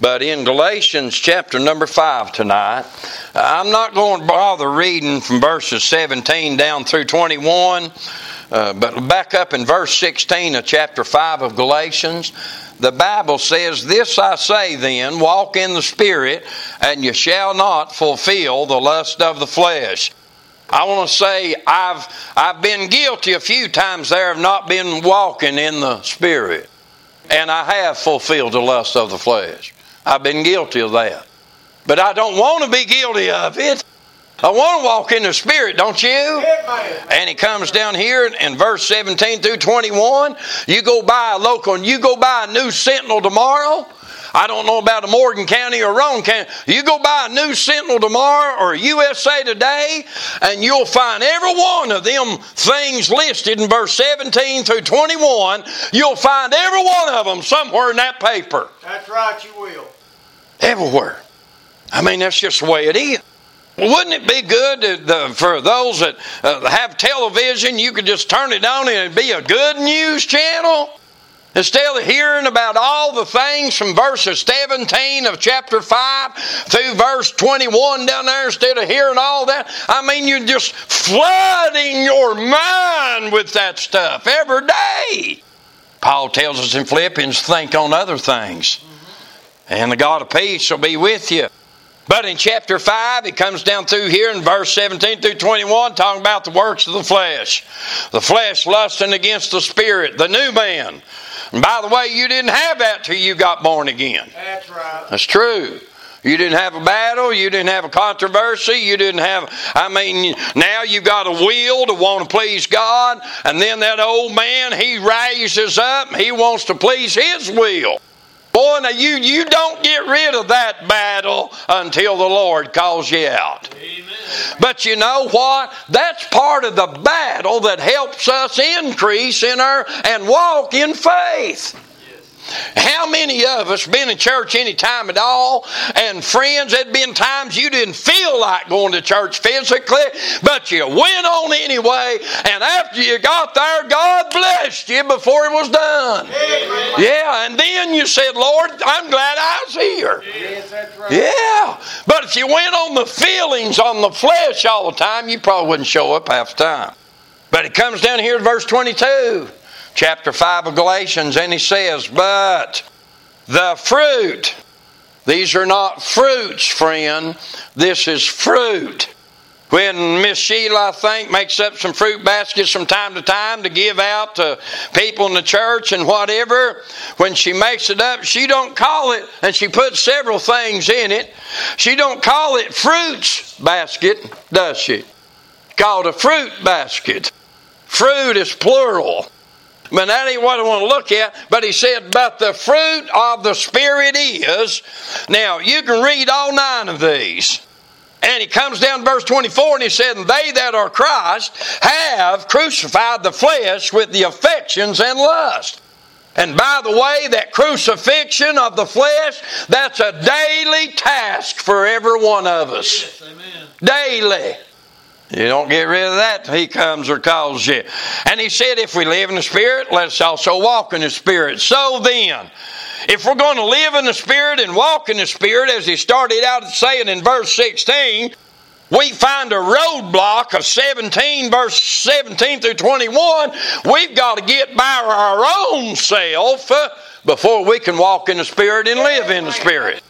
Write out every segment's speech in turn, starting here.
But in Galatians chapter number 5 tonight, I'm not going to bother reading from verses 17 down through 21, uh, but back up in verse 16 of chapter 5 of Galatians, the Bible says, This I say then, walk in the Spirit, and you shall not fulfill the lust of the flesh. I want to say I've I've been guilty a few times there of not been walking in the Spirit. And I have fulfilled the lust of the flesh. I've been guilty of that. But I don't want to be guilty of it. I want to walk in the Spirit, don't you? And he comes down here in verse 17 through 21. You go by a local and you go by a News Sentinel tomorrow. I don't know about a Morgan County or Roane County. You go by a News Sentinel tomorrow or USA Today, and you'll find every one of them things listed in verse 17 through 21. You'll find every one of them somewhere in that paper. That's right, you will. Everywhere. I mean, that's just the way it is. Wouldn't it be good to, the, for those that uh, have television, you could just turn it on and it'd be a good news channel? Instead of hearing about all the things from verses 17 of chapter 5 through verse 21 down there, instead of hearing all that, I mean, you're just flooding your mind with that stuff every day. Paul tells us in Philippians, think on other things. And the God of peace will be with you. But in chapter 5, it comes down through here in verse 17 through 21, talking about the works of the flesh. The flesh lusting against the spirit, the new man. And by the way, you didn't have that till you got born again. That's right. That's true. You didn't have a battle. You didn't have a controversy. You didn't have, I mean, now you've got a will to want to please God. And then that old man, he raises up. He wants to please his will. Boy, now you, you don't get rid of that battle until the Lord calls you out. Amen. But you know what? That's part of the battle that helps us increase in our and walk in faith. How many of us been in church any time at all? And friends, there'd been times you didn't feel like going to church physically, but you went on anyway. And after you got there, God blessed you before it was done. Amen. Yeah, and then you said, Lord, I'm glad I was here. Yes, that's right. Yeah, but if you went on the feelings, on the flesh all the time, you probably wouldn't show up half the time. But it comes down here to verse 22, chapter 5 of Galatians, and he says, But the fruit, these are not fruits, friend, this is fruit. When Miss Sheila, I think, makes up some fruit baskets from time to time to give out to people in the church and whatever, when she makes it up, she don't call it, and she puts several things in it. She don't call it fruits basket, does she? Called a fruit basket. Fruit is plural. But that ain't what I want to look at. But he said, But the fruit of the Spirit is. Now, you can read all nine of these. And he comes down to verse 24 and he said, And they that are Christ have crucified the flesh with the affections and lust. And by the way, that crucifixion of the flesh, that's a daily task for every one of us. Yes, amen. Daily. You don't get rid of that till he comes or calls you. And he said, if we live in the Spirit, let us also walk in the Spirit. So then, if we're going to live in the Spirit and walk in the Spirit, as he started out saying in verse 16, we find a roadblock of 17, verse 17 through 21. We've got to get by our own self before we can walk in the Spirit and live in the Spirit.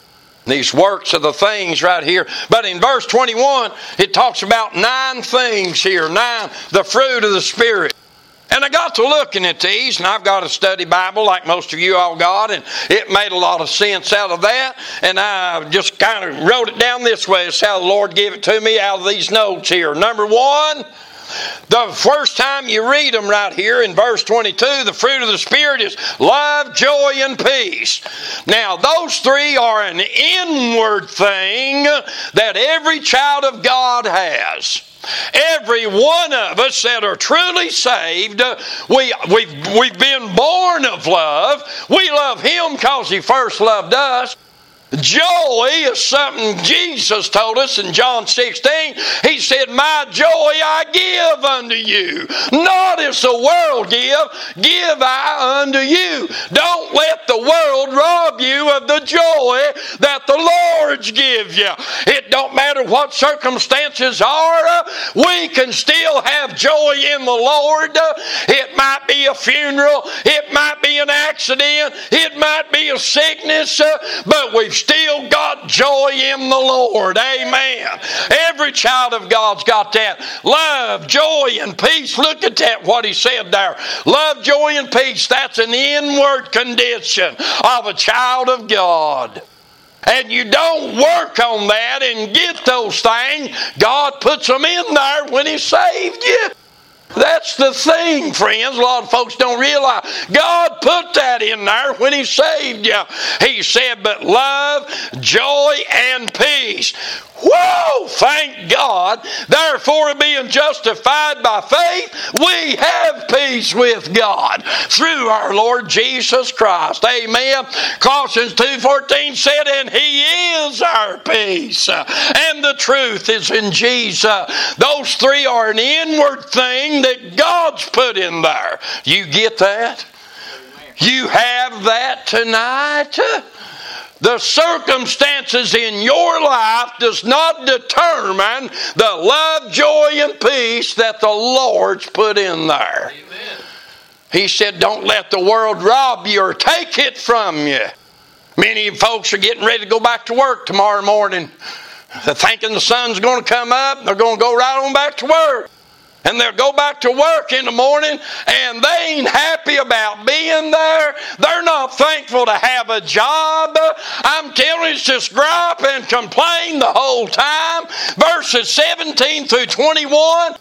These works of the things right here. But in verse 21, it talks about nine things here. Nine, the fruit of the Spirit. And I got to looking at these, and I've got a study Bible like most of you all got, and it made a lot of sense out of that. And I just kind of wrote it down this way. It's how the Lord gave it to me out of these notes here. Number one, the first time you read them right here in verse 22, the fruit of the Spirit is love, joy, and peace. Now, those three are an inward thing that every child of God has. Every one of us that are truly saved, we, we've, we've been born of love. We love Him because He first loved us. Joy is something Jesus told us in John 16. He said, My joy I give unto you. Not as the world give, give I unto you. Don't let the world rob you of the joy that the Lord's give you. It don't matter what circumstances are, we can still have joy in the Lord. It might be a funeral, it might be an accident, it might be a sickness, but we've still got joy in the Lord. Amen. Every child of God's got that. Love, joy, and peace. Look at that, what he said there. Love, joy, and peace. That's an inward condition of a child of God and you don't work on that and get those things, God puts them in there when He saved you. That's the thing, friends. A lot of folks don't realize God put that in there when He saved you. He said, but love, joy, and peace. Whoa! Thank God. Therefore, being justified by faith, we have peace with God through our Lord Jesus Christ. Amen. Colossians 2.14 said, and He is our peace. And the truth is in Jesus. Those three are an inward thing that God's put in there. You get that? You have that tonight? The circumstances in your life does not determine the love, joy, and peace that the Lord's put in there. Amen. He said, Don't let the world rob you or take it from you. Many folks are getting ready to go back to work tomorrow morning. They're thinking the sun's going to come up, they're going to go right on back to work and they'll go back to work in the morning and they ain't happy about being there. They're not thankful to have a job. I'm it's just gripe and complain the whole time. Verses 17 through 21.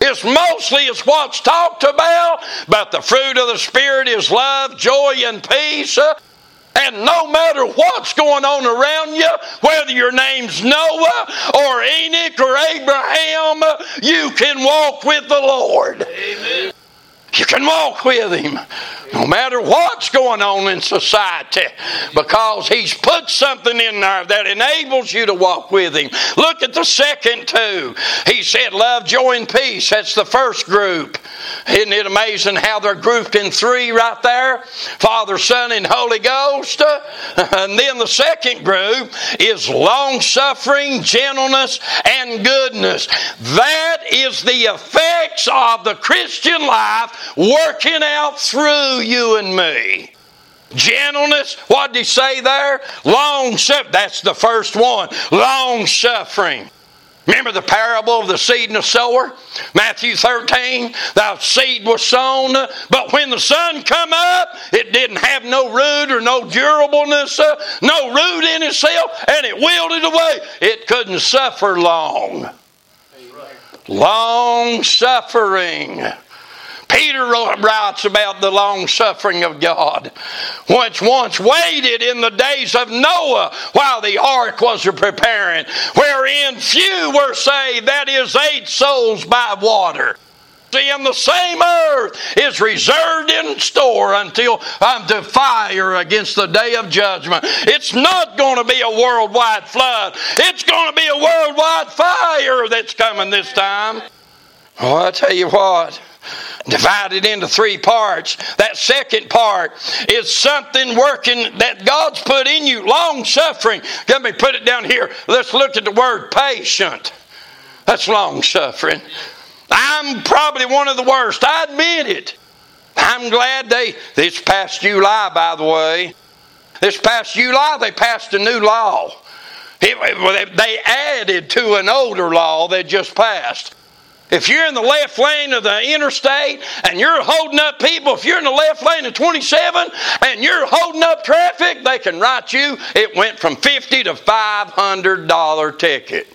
It's mostly it's what's talked about, but the fruit of the Spirit is love, joy, and peace. And no matter what's going on around you, whether your name's Noah or Enoch or Abraham, you can walk with the Lord. Amen. You can walk with Him no matter what's going on in society because He's put something in there that enables you to walk with Him. Look at the second two. He said, Love, joy, and peace. That's the first group. Isn't it amazing how they're grouped in three right there? Father, Son, and Holy Ghost. And then the second group is long suffering, gentleness, and goodness. That is the effects of the Christian life working out through you and me. Gentleness, what did he say there? Long suffering. That's the first one. Long suffering. Remember the parable of the seed and the sower? Matthew 13, the seed was sown, but when the sun come up, it didn't have no root or no durableness, uh, no root in itself, and it wilted away. It couldn't suffer long. Long suffering. Peter writes about the long suffering of God, which once waited in the days of Noah while the ark was preparing, wherein few were saved, that is, eight souls by water. See, and the same earth is reserved in store until unto fire against the day of judgment. It's not going to be a worldwide flood. It's going to be a worldwide fire that's coming this time. Oh, I tell you what divided into three parts. That second part is something working that God's put in you, long suffering. Let me put it down here. Let's look at the word patient. That's long suffering. I'm probably one of the worst. I admit it. I'm glad they, this past July, by the way, this past July, they passed a new law. It, they added to an older law that just passed. If you're in the left lane of the interstate and you're holding up people, if you're in the left lane of 27 and you're holding up traffic, they can write you. It went from 50 to $500 ticket.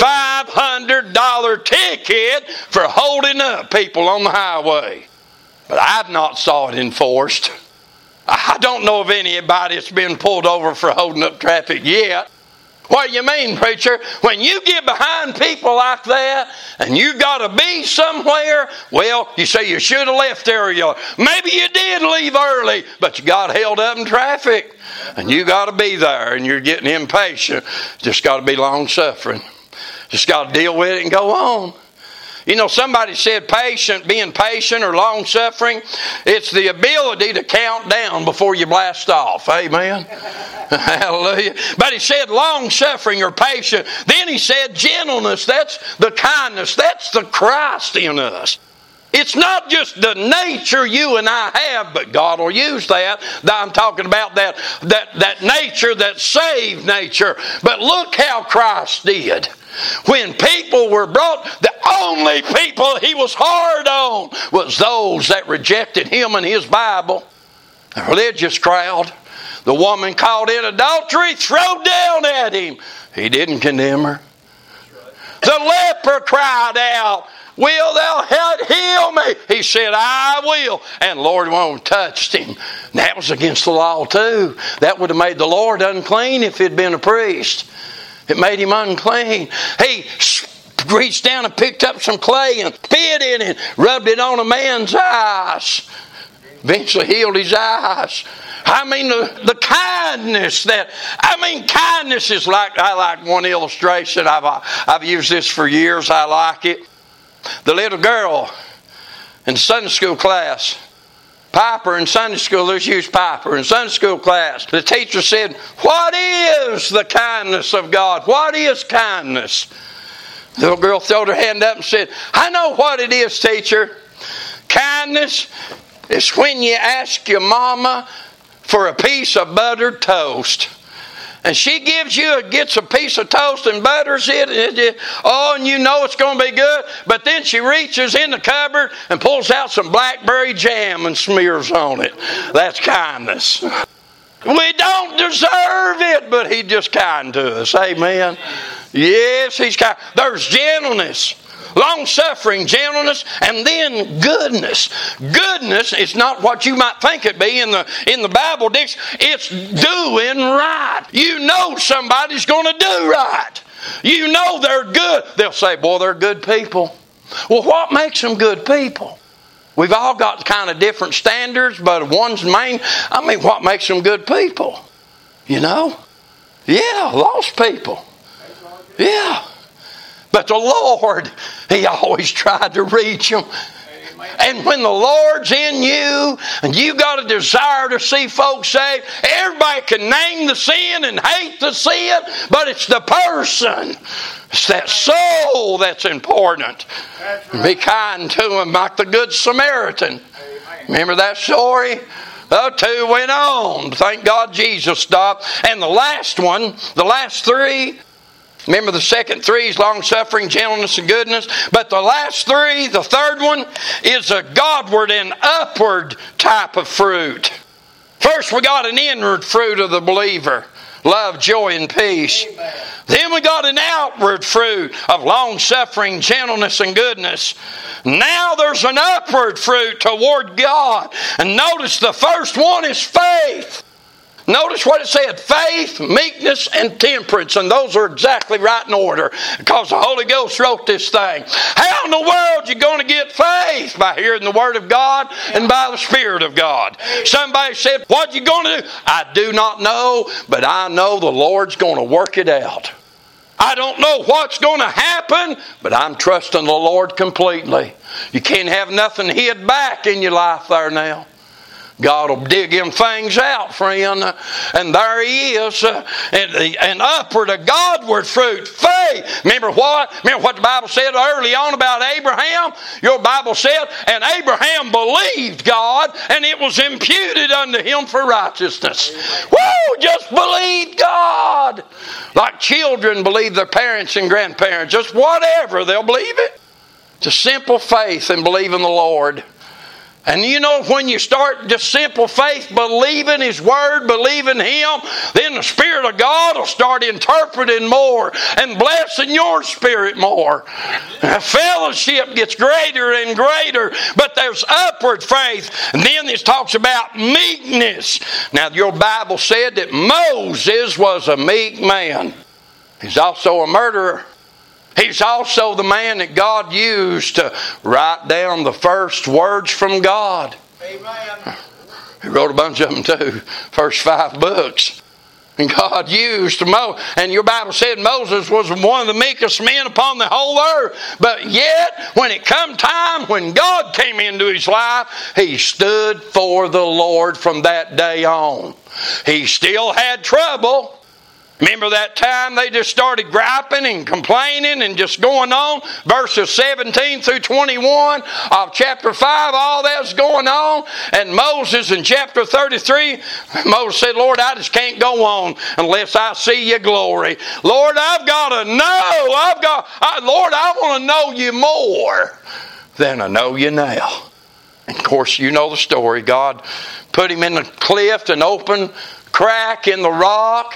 $500 ticket for holding up people on the highway. But I've not saw it enforced. I don't know of anybody that's been pulled over for holding up traffic yet. What do you mean, preacher? When you get behind people like that and you got to be somewhere, well, you say you should have left. You maybe you did leave early, but you got held up in traffic, and you got to be there, and you're getting impatient. Just got to be long suffering. Just got to deal with it and go on. You know, somebody said patient, being patient or long suffering, it's the ability to count down before you blast off. Amen. Hallelujah. But he said long suffering or patient. Then he said gentleness. That's the kindness. That's the Christ in us. It's not just the nature you and I have, but God will use that. I'm talking about that, that, that nature, that saved nature. But look how Christ did. When people were brought, the only people he was hard on was those that rejected him and his Bible. The religious crowd. The woman called in adultery, throw down at him. He didn't condemn her. The leper cried out, Will thou heal me? He said, I will. And Lord won't touched him. That was against the law too. That would have made the Lord unclean if he'd been a priest. It made him unclean. He reached down and picked up some clay and spit in it, rubbed it on a man's eyes. Eventually healed his eyes. I mean, the, the kindness that, I mean, kindness is like, I like one illustration. I've, uh, I've used this for years. I like it. The little girl in Sunday school class Piper in Sunday school, let's Piper in Sunday school class. The teacher said, What is the kindness of God? What is kindness? The little girl threw her hand up and said, I know what it is, teacher. Kindness is when you ask your mama for a piece of buttered toast and she gives you gets a piece of toast and butters it, and it, oh, and you know it's going to be good. But then she reaches in the cupboard and pulls out some blackberry jam and smears on it. That's kindness. We don't deserve it, but He's just kind to us. Amen. Yes, He's kind. There's gentleness long suffering, gentleness, and then goodness. Goodness is not what you might think it be in the in the Bible dictionary. It's doing right. You know somebody's going to do right. You know they're good. They'll say, "Boy, they're good people." Well, what makes them good people? We've all got kind of different standards, but one's main. I mean, what makes them good people? You know? Yeah, lost people. Yeah. But the Lord, He always tried to reach them. And when the Lord's in you and you got a desire to see folks saved, everybody can name the sin and hate the sin, but it's the person. It's that soul that's important. Be kind to them like the Good Samaritan. Remember that story? The two went on. Thank God Jesus stopped. And the last one, the last three, Remember the second three is long suffering, gentleness, and goodness. But the last three, the third one, is a Godward and upward type of fruit. First, we got an inward fruit of the believer love, joy, and peace. Amen. Then we got an outward fruit of long suffering, gentleness, and goodness. Now there's an upward fruit toward God. And notice the first one is faith. Notice what it said faith, meekness, and temperance. And those are exactly right in order because the Holy Ghost wrote this thing. How in the world you going to get faith? By hearing the Word of God and by the Spirit of God. Somebody said, What you going to do? I do not know, but I know the Lord's going to work it out. I don't know what's going to happen, but I'm trusting the Lord completely. You can't have nothing hid back in your life there now. God will dig him things out, friend. And there he is. And, and upward, a Godward fruit. Faith. Remember what? Remember what the Bible said early on about Abraham? Your Bible said, and Abraham believed God, and it was imputed unto him for righteousness. Woo! Just believe God. Like children believe their parents and grandparents. Just whatever, they'll believe it. It's a simple faith and believe in the Lord. And you know, when you start just simple faith, believing His Word, believing Him, then the Spirit of God will start interpreting more and blessing your spirit more. And fellowship gets greater and greater, but there's upward faith. And then it talks about meekness. Now, your Bible said that Moses was a meek man. He's also a murderer. He's also the man that God used to write down the first words from God. Amen. He wrote a bunch of them too, first five books. And God used Moses. And your Bible said Moses was one of the meekest men upon the whole earth. But yet, when it come time when God came into his life, he stood for the Lord from that day on. He still had trouble. Remember that time they just started griping and complaining and just going on? Verses 17 through 21 of chapter 5, all that's going on. And Moses in chapter 33, Moses said, Lord, I just can't go on unless I see your glory. Lord, I've got to know. I've got, I, Lord, I want to know you more than I know you now. And of course, you know the story. God put him in a cliff, an open crack in the rock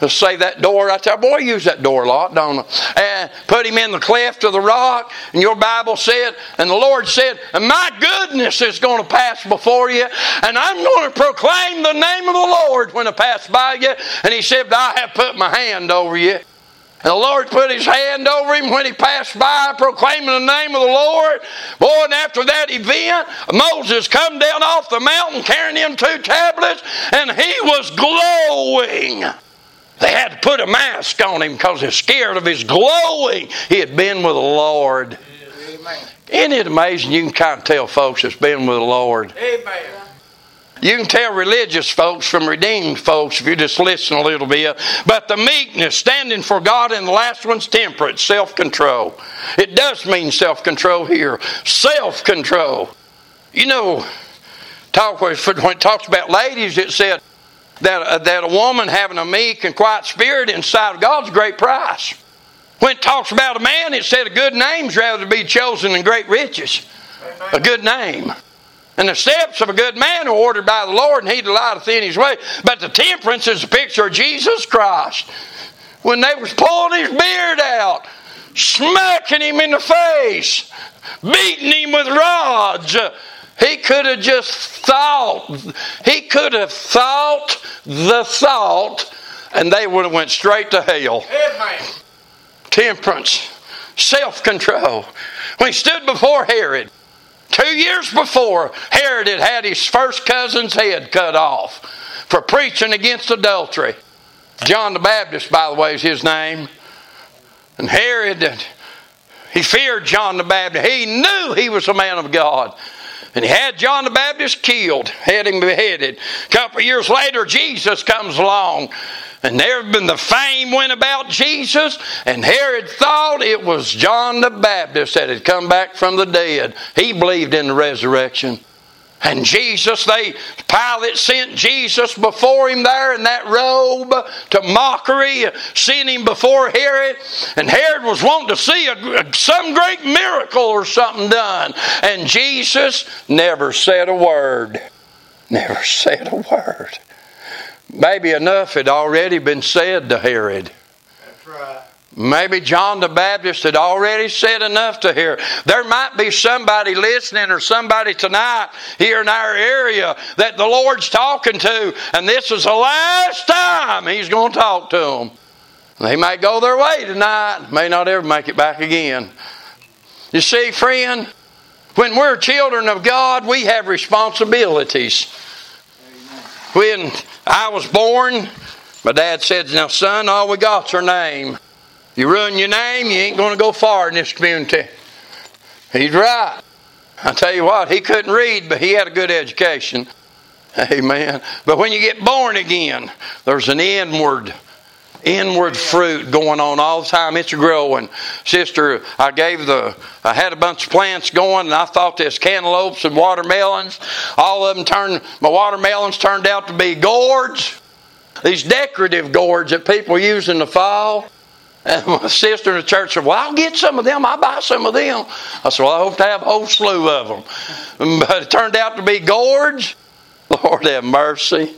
Let's say that door right there. Boy, use that door a lot, don't? And put him in the cleft of the rock. And your Bible said, and the Lord said, and my goodness is going to pass before you. And I'm going to proclaim the name of the Lord when I pass by you. And he said, I have put my hand over you. And the Lord put his hand over him when he passed by, proclaiming the name of the Lord. Boy, and after that event, Moses come down off the mountain carrying them two tablets, and he was glowing. They had to put a mask on him because they're scared of his glowing. He had been with the Lord. Amen. Isn't it amazing? You can kind of tell folks that's been with the Lord. Amen. You can tell religious folks from redeemed folks if you just listen a little bit. But the meekness, standing for God, and the last one's temperance, self control. It does mean self control here. Self control. You know, talk when it talks about ladies, it said that, uh, that a woman having a meek and quiet spirit inside of God's great price. When it talks about a man, it said a good name's rather to be chosen than great riches. A good name. And the steps of a good man are ordered by the Lord, and he delighteth in his way. But the temperance is a picture of Jesus Christ. When they was pulling his beard out, smacking him in the face, beating him with rods, he could have just thought, he could have thought the thought, and they would have went straight to hell. Amen. Temperance, self-control. When he stood before Herod, two years before, Herod had had his first cousin's head cut off for preaching against adultery. John the Baptist, by the way, is his name. And Herod, he feared John the Baptist. He knew he was a man of God. And he had John the Baptist killed, had him beheaded. A couple years later, Jesus comes along. And there been the fame went about Jesus, and Herod thought it was John the Baptist that had come back from the dead. He believed in the resurrection. And Jesus, they Pilate sent Jesus before him there in that robe to mockery, sent him before Herod, and Herod was wanting to see a, some great miracle or something done. And Jesus never said a word. Never said a word. Maybe enough had already been said to Herod. That's right. Maybe John the Baptist had already said enough to hear. There might be somebody listening or somebody tonight here in our area that the Lord's talking to, and this is the last time He's going to talk to them. They might go their way tonight, may not ever make it back again. You see, friend, when we're children of God, we have responsibilities. When I was born, my dad said, Now, son, all we got's our name. You ruin your name, you ain't going to go far in this community. He's right. I tell you what, he couldn't read, but he had a good education. Amen. But when you get born again, there's an inward, inward fruit going on all the time. It's growing. Sister, I gave the, I had a bunch of plants going, and I thought this cantaloupes and watermelons. All of them turned, my watermelons turned out to be gourds. These decorative gourds that people use in the fall. And my sister in the church said, Well, I'll get some of them. I'll buy some of them. I said, Well, I hope to have a whole slew of them. But it turned out to be gourds. Lord have mercy.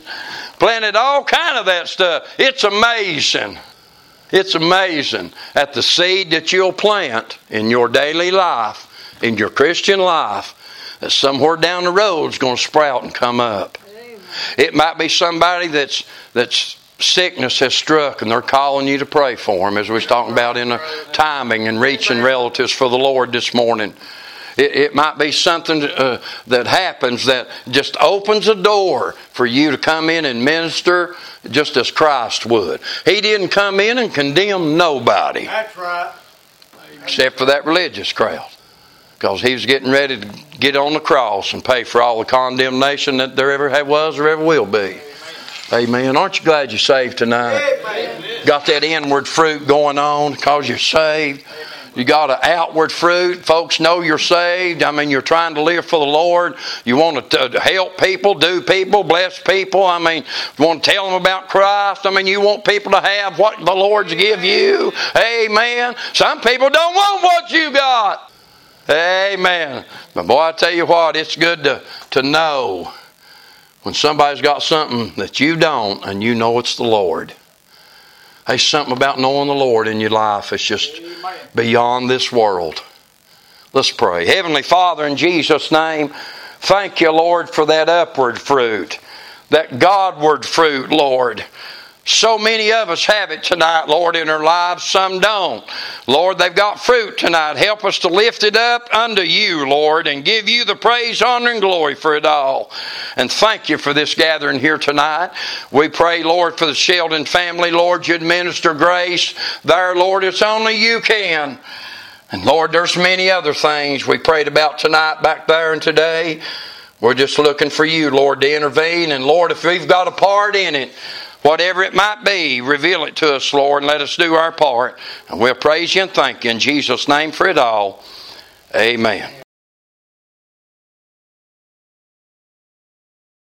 Planted all kind of that stuff. It's amazing. It's amazing at the seed that you'll plant in your daily life, in your Christian life, that somewhere down the road is going to sprout and come up. It might be somebody that's that's sickness has struck and they're calling you to pray for them, as we was talking about in the timing and reaching relatives for the Lord this morning. It, it might be something uh, that happens that just opens a door for you to come in and minister just as Christ would. He didn't come in and condemn nobody. That's right. Except for that religious crowd. Because he was getting ready to get on the cross and pay for all the condemnation that there ever was or ever will be. Amen. Aren't you glad you're saved tonight? Amen. Got that inward fruit going on because you're saved. You got an outward fruit. Folks know you're saved. I mean, you're trying to live for the Lord. You want to uh, help people, do people, bless people. I mean, you want to tell them about Christ. I mean, you want people to have what the Lord's give you. Amen. Some people don't want what you got. Amen. But boy, I tell you what, it's good to, to know when somebody's got something that you don't and you know it's the Lord. There's something about knowing the Lord in your life. It's just beyond this world. Let's pray. Heavenly Father, in Jesus' name, thank you, Lord, for that upward fruit, that Godward fruit, Lord. So many of us have it tonight, Lord, in our lives. Some don't. Lord, they've got fruit tonight. Help us to lift it up unto you, Lord, and give you the praise, honor, and glory for it all. And thank you for this gathering here tonight. We pray, Lord, for the Sheldon family. Lord, you'd minister grace there, Lord. It's only you can. And Lord, there's many other things we prayed about tonight back there and today. We're just looking for you, Lord, to intervene. And Lord, if we've got a part in it, Whatever it might be, reveal it to us, Lord, and let us do our part. And we'll praise you and thank you in Jesus' name for it all. Amen.